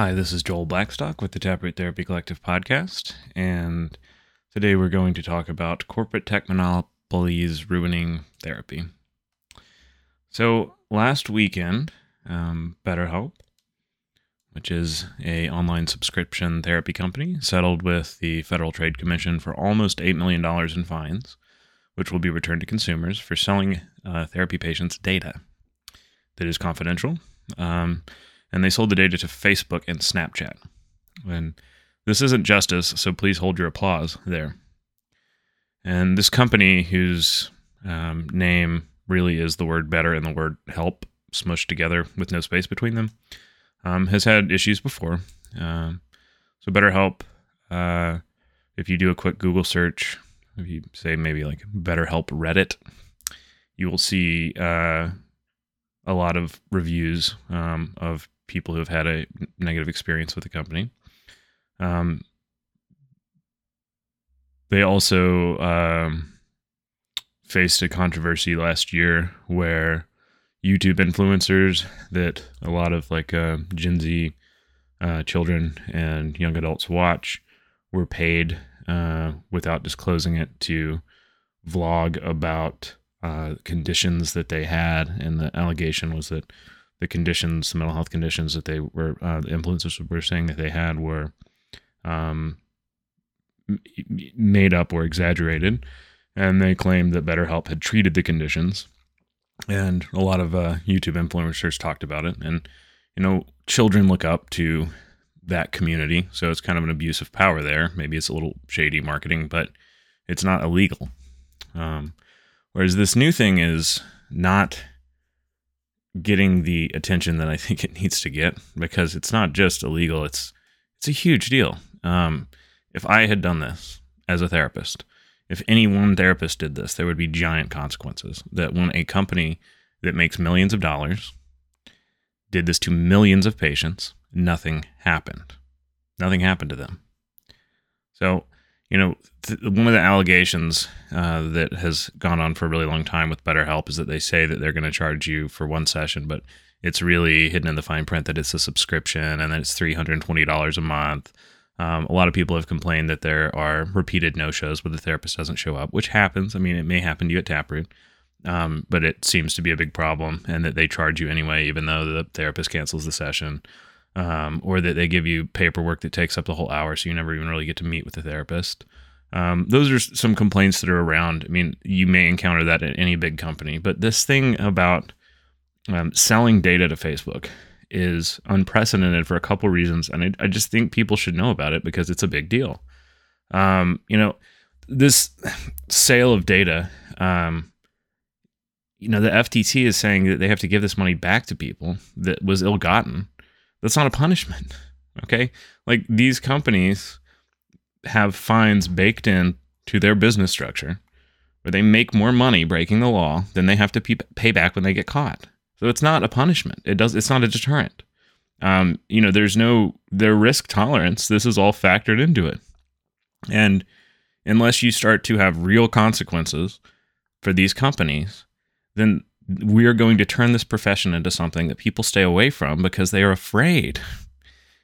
Hi, this is Joel Blackstock with the Taproot Therapy Collective podcast, and today we're going to talk about corporate tech monopolies ruining therapy. So, last weekend, um, BetterHelp, which is a online subscription therapy company, settled with the Federal Trade Commission for almost $8 million in fines, which will be returned to consumers for selling uh, therapy patients data that is confidential. Um, and they sold the data to Facebook and Snapchat. And this isn't justice, so please hold your applause there. And this company, whose um, name really is the word better and the word help smushed together with no space between them, um, has had issues before. Uh, so, BetterHelp, uh, if you do a quick Google search, if you say maybe like BetterHelp Reddit, you will see uh, a lot of reviews um, of people who have had a negative experience with the company. Um, they also um, faced a controversy last year where YouTube influencers that a lot of like uh, Gen Z uh, children and young adults watch were paid uh, without disclosing it to vlog about uh, conditions that they had, and the allegation was that the conditions, the mental health conditions that they were, uh, the influencers were saying that they had were um, made up or exaggerated. And they claimed that BetterHelp had treated the conditions. And a lot of uh, YouTube influencers talked about it. And, you know, children look up to that community. So it's kind of an abuse of power there. Maybe it's a little shady marketing, but it's not illegal. Um, whereas this new thing is not getting the attention that I think it needs to get because it's not just illegal; it's it's a huge deal. Um, if I had done this as a therapist, if any one therapist did this, there would be giant consequences. That when a company that makes millions of dollars did this to millions of patients, nothing happened. Nothing happened to them. So you know, th- one of the allegations uh, that has gone on for a really long time with BetterHelp is that they say that they're going to charge you for one session, but it's really hidden in the fine print that it's a subscription and that it's $320 a month. Um, a lot of people have complained that there are repeated no shows where the therapist doesn't show up, which happens. I mean, it may happen to you at Taproot, um, but it seems to be a big problem and that they charge you anyway, even though the therapist cancels the session um, or that they give you paperwork that takes up the whole hour, so you never even really get to meet with the therapist. Um, those are some complaints that are around. I mean, you may encounter that at any big company, but this thing about um, selling data to Facebook is unprecedented for a couple reasons, and I, I, just think people should know about it because it's a big deal. Um, you know, this sale of data. Um, you know, the FTC is saying that they have to give this money back to people that was ill-gotten that's not a punishment. Okay. Like these companies have fines baked in to their business structure where they make more money breaking the law than they have to pay back when they get caught. So it's not a punishment. It does. It's not a deterrent. Um, you know, there's no their risk tolerance. This is all factored into it, and unless you start to have real consequences for these companies, then we are going to turn this profession into something that people stay away from because they are afraid.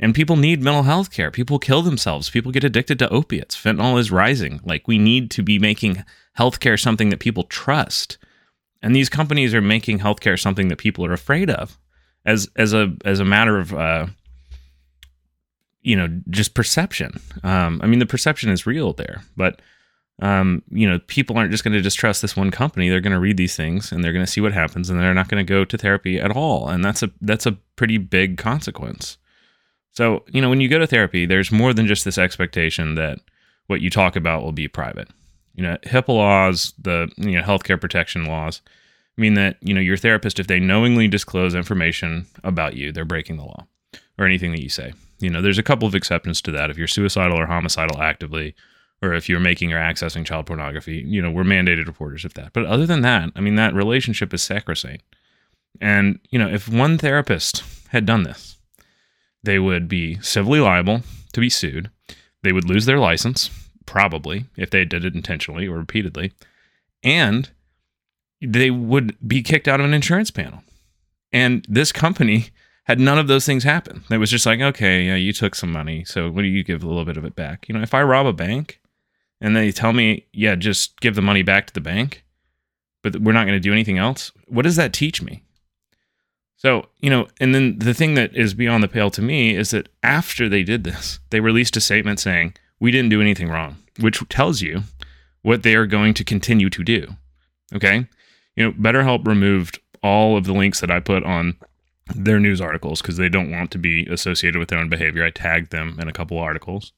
And people need mental health care. People kill themselves. People get addicted to opiates. Fentanyl is rising. Like, we need to be making healthcare something that people trust. And these companies are making healthcare something that people are afraid of as, as, a, as a matter of, uh, you know, just perception. Um, I mean, the perception is real there, but um, you know, people aren't just going to distrust this one company. They're going to read these things and they're going to see what happens, and they're not going to go to therapy at all. And that's a that's a pretty big consequence. So, you know, when you go to therapy, there's more than just this expectation that what you talk about will be private. You know, HIPAA laws, the you know healthcare protection laws, mean that you know your therapist, if they knowingly disclose information about you, they're breaking the law or anything that you say. You know, there's a couple of exceptions to that. If you're suicidal or homicidal actively, or if you're making or accessing child pornography, you know, we're mandated reporters of that. But other than that, I mean, that relationship is sacrosanct. And, you know, if one therapist had done this, they would be civilly liable to be sued. They would lose their license, probably, if they did it intentionally or repeatedly. And they would be kicked out of an insurance panel. And this company had none of those things happen. It was just like, okay, yeah, you took some money, so what do you give a little bit of it back? You know, if I rob a bank and they tell me, yeah, just give the money back to the bank, but we're not going to do anything else, what does that teach me? So, you know, and then the thing that is beyond the pale to me is that after they did this, they released a statement saying, we didn't do anything wrong, which tells you what they are going to continue to do. Okay. You know, BetterHelp removed all of the links that I put on their news articles because they don't want to be associated with their own behavior. I tagged them in a couple articles.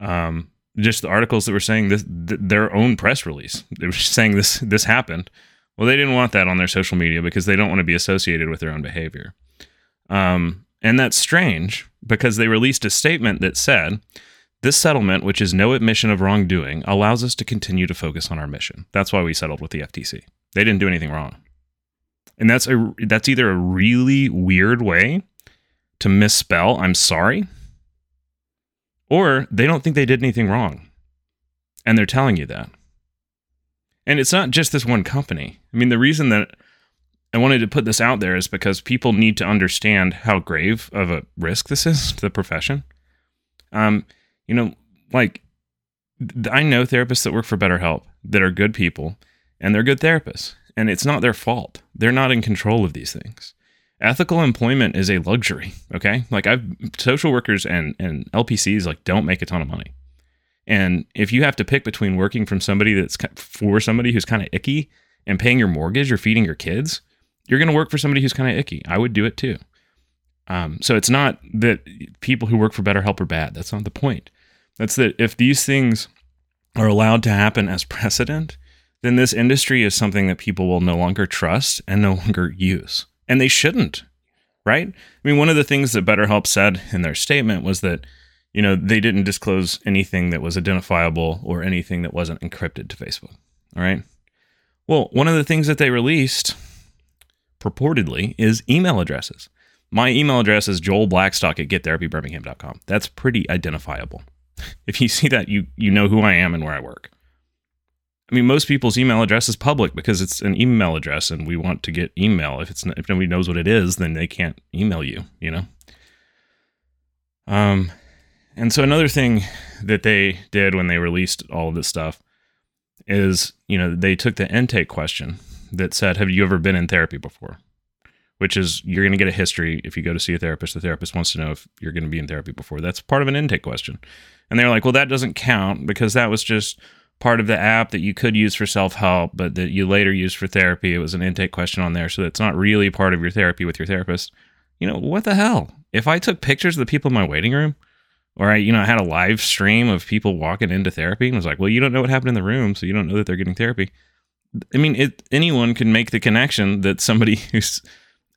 Um, just the articles that were saying this, th- their own press release. They were saying this this happened. Well, they didn't want that on their social media because they don't want to be associated with their own behavior. Um, and that's strange because they released a statement that said, This settlement, which is no admission of wrongdoing, allows us to continue to focus on our mission. That's why we settled with the FTC. They didn't do anything wrong. And that's a that's either a really weird way to misspell I'm sorry or they don't think they did anything wrong. And they're telling you that. And it's not just this one company. I mean, the reason that I wanted to put this out there is because people need to understand how grave of a risk this is to the profession. Um, you know, like I know therapists that work for BetterHelp that are good people and they're good therapists, and it's not their fault. They're not in control of these things. Ethical employment is a luxury, okay? Like I've social workers and and LPCs like don't make a ton of money. And if you have to pick between working from somebody that's for somebody who's kind of icky and paying your mortgage or feeding your kids, you're going to work for somebody who's kind of icky. I would do it too. Um, so it's not that people who work for BetterHelp are bad. That's not the point. That's that if these things are allowed to happen as precedent, then this industry is something that people will no longer trust and no longer use. And they shouldn't, right? I mean, one of the things that BetterHelp said in their statement was that you know, they didn't disclose anything that was identifiable or anything that wasn't encrypted to Facebook. All right. Well, one of the things that they released purportedly is email addresses. My email address is joelblackstock at gettherapybirmingham.com. That's pretty identifiable. If you see that, you you know who I am and where I work. I mean, most people's email address is public because it's an email address, and we want to get email. If it's if nobody knows what it is, then they can't email you. You know. Um, and so another thing that they did when they released all of this stuff is, you know, they took the intake question that said, "Have you ever been in therapy before?" Which is you're going to get a history if you go to see a therapist. The therapist wants to know if you're going to be in therapy before. That's part of an intake question. And they're like, "Well, that doesn't count because that was just part of the app that you could use for self-help, but that you later used for therapy. It was an intake question on there, so it's not really part of your therapy with your therapist." You know, what the hell? If I took pictures of the people in my waiting room, or I, you know, I had a live stream of people walking into therapy and was like, well, you don't know what happened in the room, so you don't know that they're getting therapy. I mean, it, anyone can make the connection that somebody who's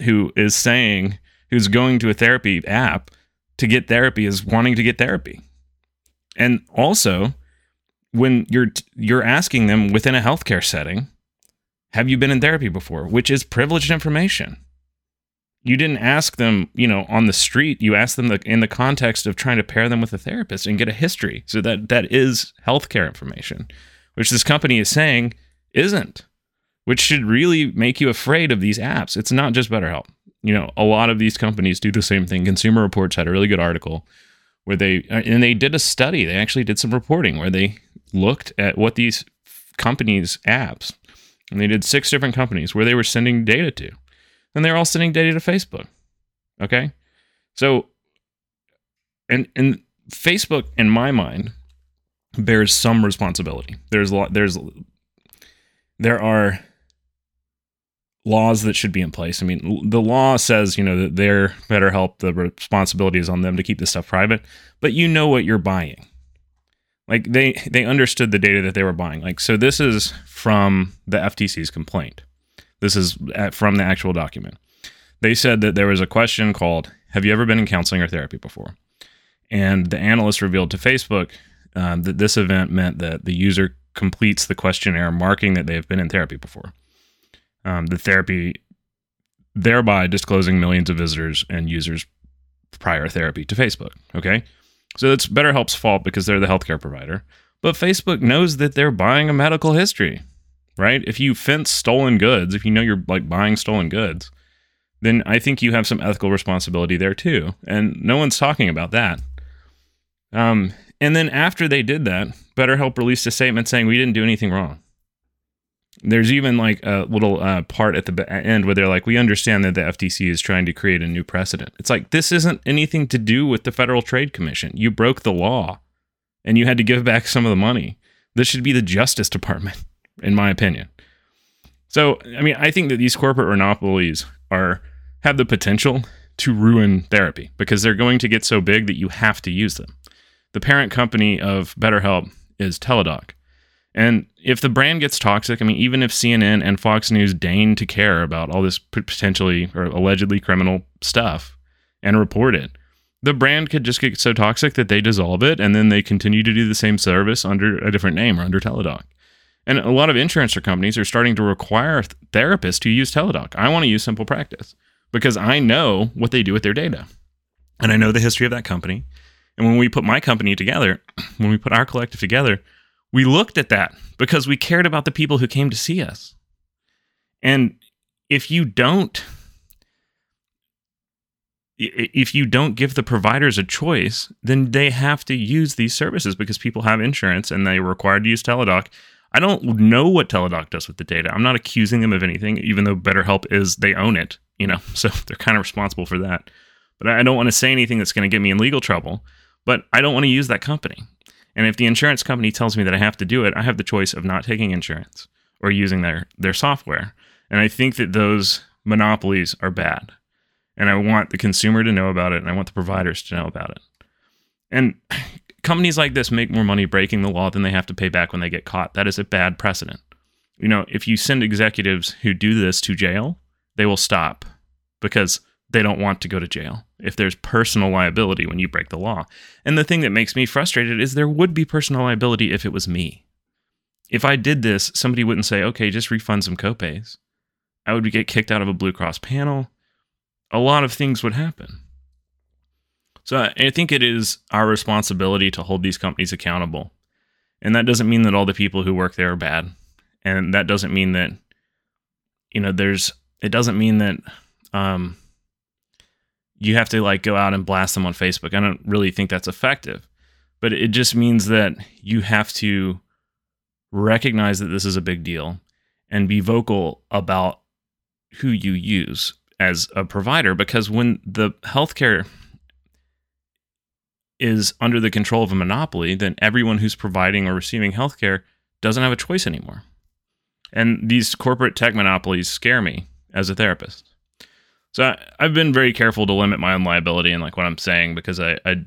who is saying who's going to a therapy app to get therapy is wanting to get therapy. And also, when you're you're asking them within a healthcare setting, have you been in therapy before, which is privileged information you didn't ask them, you know, on the street. You asked them the, in the context of trying to pair them with a therapist and get a history. So that that is healthcare information, which this company is saying isn't, which should really make you afraid of these apps. It's not just BetterHelp. You know, a lot of these companies do the same thing. Consumer Reports had a really good article where they and they did a study. They actually did some reporting where they looked at what these companies' apps, and they did six different companies where they were sending data to and they're all sending data to Facebook. Okay. So, and, and Facebook, in my mind, bears some responsibility. There's a lot, there's, there are laws that should be in place. I mean, the law says, you know, that they're BetterHelp, The responsibility is on them to keep this stuff private, but you know what you're buying. Like they they understood the data that they were buying. Like so, this is from the FTC's complaint. This is at, from the actual document. They said that there was a question called, Have you ever been in counseling or therapy before? And the analyst revealed to Facebook um, that this event meant that the user completes the questionnaire marking that they have been in therapy before. Um, the therapy, thereby disclosing millions of visitors and users' prior therapy to Facebook. Okay. So it's BetterHelp's fault because they're the healthcare provider. But Facebook knows that they're buying a medical history right? If you fence stolen goods, if you know you're like buying stolen goods, then I think you have some ethical responsibility there too. And no one's talking about that. Um, and then after they did that, BetterHelp released a statement saying we didn't do anything wrong. There's even like a little uh, part at the end where they're like, we understand that the FTC is trying to create a new precedent. It's like, this isn't anything to do with the Federal Trade Commission. You broke the law and you had to give back some of the money. This should be the Justice Department, in my opinion. So, I mean, I think that these corporate monopolies are have the potential to ruin therapy because they're going to get so big that you have to use them. The parent company of BetterHelp is Teladoc. And if the brand gets toxic, I mean, even if CNN and Fox News deign to care about all this potentially or allegedly criminal stuff and report it, the brand could just get so toxic that they dissolve it and then they continue to do the same service under a different name or under Teladoc. And a lot of insurance companies are starting to require therapists to use Teladoc. I want to use Simple Practice because I know what they do with their data. And I know the history of that company. And when we put my company together, when we put our collective together, we looked at that because we cared about the people who came to see us. And if you don't if you don't give the providers a choice, then they have to use these services because people have insurance and they're required to use Teladoc. I don't know what Teladoc does with the data. I'm not accusing them of anything, even though BetterHelp is they own it, you know, so they're kind of responsible for that. But I don't want to say anything that's going to get me in legal trouble. But I don't want to use that company. And if the insurance company tells me that I have to do it, I have the choice of not taking insurance or using their their software. And I think that those monopolies are bad. And I want the consumer to know about it and I want the providers to know about it. And companies like this make more money breaking the law than they have to pay back when they get caught. That is a bad precedent. You know, if you send executives who do this to jail, they will stop because they don't want to go to jail if there's personal liability when you break the law. And the thing that makes me frustrated is there would be personal liability if it was me. If I did this, somebody wouldn't say, okay, just refund some copays. I would get kicked out of a Blue Cross panel. A lot of things would happen. So I think it is our responsibility to hold these companies accountable. And that doesn't mean that all the people who work there are bad. And that doesn't mean that, you know, there's, it doesn't mean that, um, you have to like go out and blast them on Facebook. I don't really think that's effective. But it just means that you have to recognize that this is a big deal and be vocal about who you use as a provider because when the healthcare is under the control of a monopoly, then everyone who's providing or receiving healthcare doesn't have a choice anymore. And these corporate tech monopolies scare me as a therapist. So I, have been very careful to limit my own liability and like what I'm saying because I, I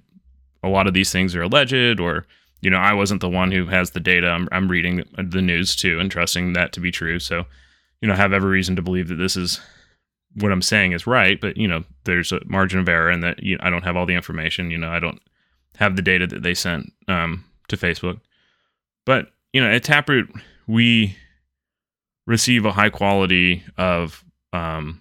a lot of these things are alleged or you know I wasn't the one who has the data. I'm, I'm reading the news too and trusting that to be true. So you know I have every reason to believe that this is what I'm saying is right. But you know there's a margin of error and that you know, I don't have all the information. You know I don't have the data that they sent um, to Facebook. But you know, at Taproot, we receive a high quality of, um,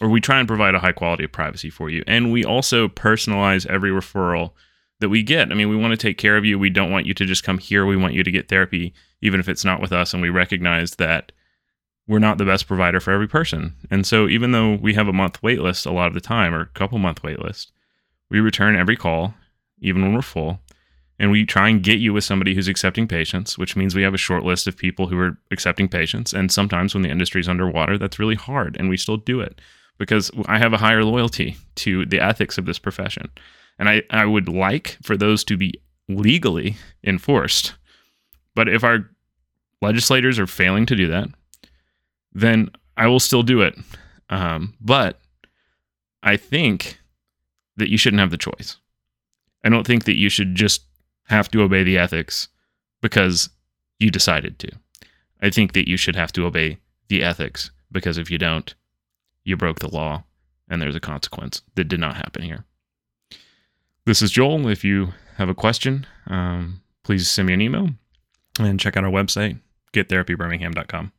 or we try and provide a high quality of privacy for you, and we also personalize every referral that we get. I mean, we want to take care of you. We don't want you to just come here. We want you to get therapy, even if it's not with us. And we recognize that we're not the best provider for every person. And so, even though we have a month wait list a lot of the time, or a couple month wait list, we return every call even when we're full. And we try and get you with somebody who's accepting patients, which means we have a short list of people who are accepting patients. And sometimes when the industry is underwater, that's really hard. And we still do it because I have a higher loyalty to the ethics of this profession. And I, I would like for those to be legally enforced. But if our legislators are failing to do that, then I will still do it. Um, but I think that you shouldn't have the choice. I don't think that you should just have to obey the ethics because you decided to. I think that you should have to obey the ethics because if you don't, you broke the law and there's a consequence that did not happen here. This is Joel. If you have a question, um, please send me an email and check out our website, gettherapybirmingham.com.